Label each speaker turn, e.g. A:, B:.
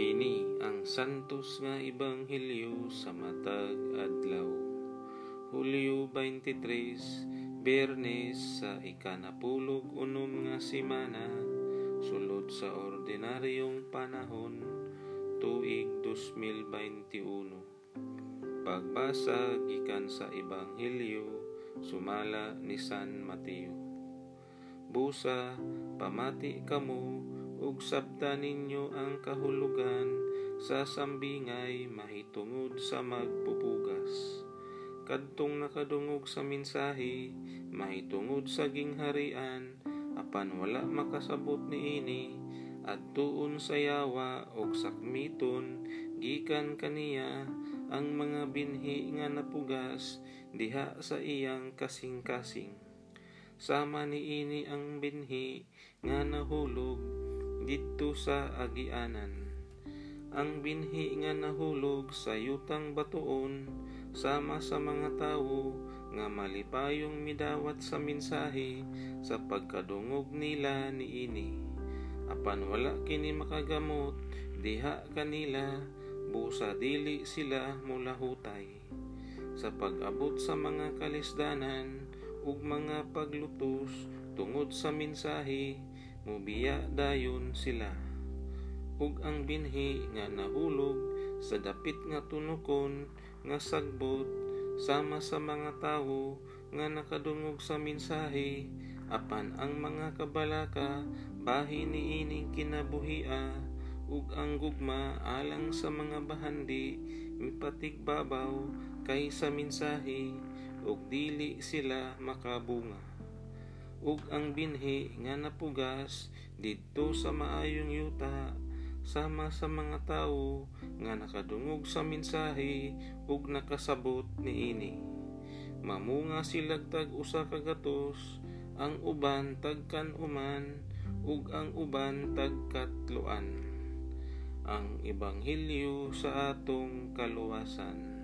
A: Kini ang santos nga ebanghelyo sa matag adlaw. Hulyo 23, Bernes sa ikanapulog unom nga semana sulod sa ordinaryong panahon tuig 2021. Pagbasa gikan sa ebanghelyo sumala ni San Mateo. Busa pamati kamo ug sabta ninyo ang kahulugan sa sambingay mahitungod sa magpupugas. Kadtong nakadungog sa mensahe, mahitungod sa gingharian, apan wala makasabot ni ini, at tuon sa yawa og sakmiton, gikan kaniya ang mga binhi nga napugas diha sa iyang kasing-kasing. Sama ni ini ang binhi nga nahulog didto sa agianan. Ang binhi nga nahulog sa yutang batuon sama sa mga tawo nga malipayong midawat sa mensahe sa pagkadungog nila ni ini. Apan wala kini makagamot diha kanila busa dili sila mulahutay. Sa pag-abot sa mga kalisdanan ug mga paglutos tungod sa mensahe mubiya dayon sila. Ug ang binhi nga nahulog sa dapit nga tunukon nga sagbot sama sa mga tawo nga nakadungog sa mensahe apan ang mga kabalaka bahin ni ining kinabuhia ug ang gugma alang sa mga bahandi mipatigbabaw kay sa mensahe ug dili sila makabunga ug ang binhi nga napugas didto sa maayong yuta sama sa mga tawo nga nakadungog sa mensahe ug nakasabot niini. Mamunga silag tag usa ka gatos, ang uban tagkan uman ug ang uban tagkatloan. Ang ebanghelyo sa atong kaluwasan.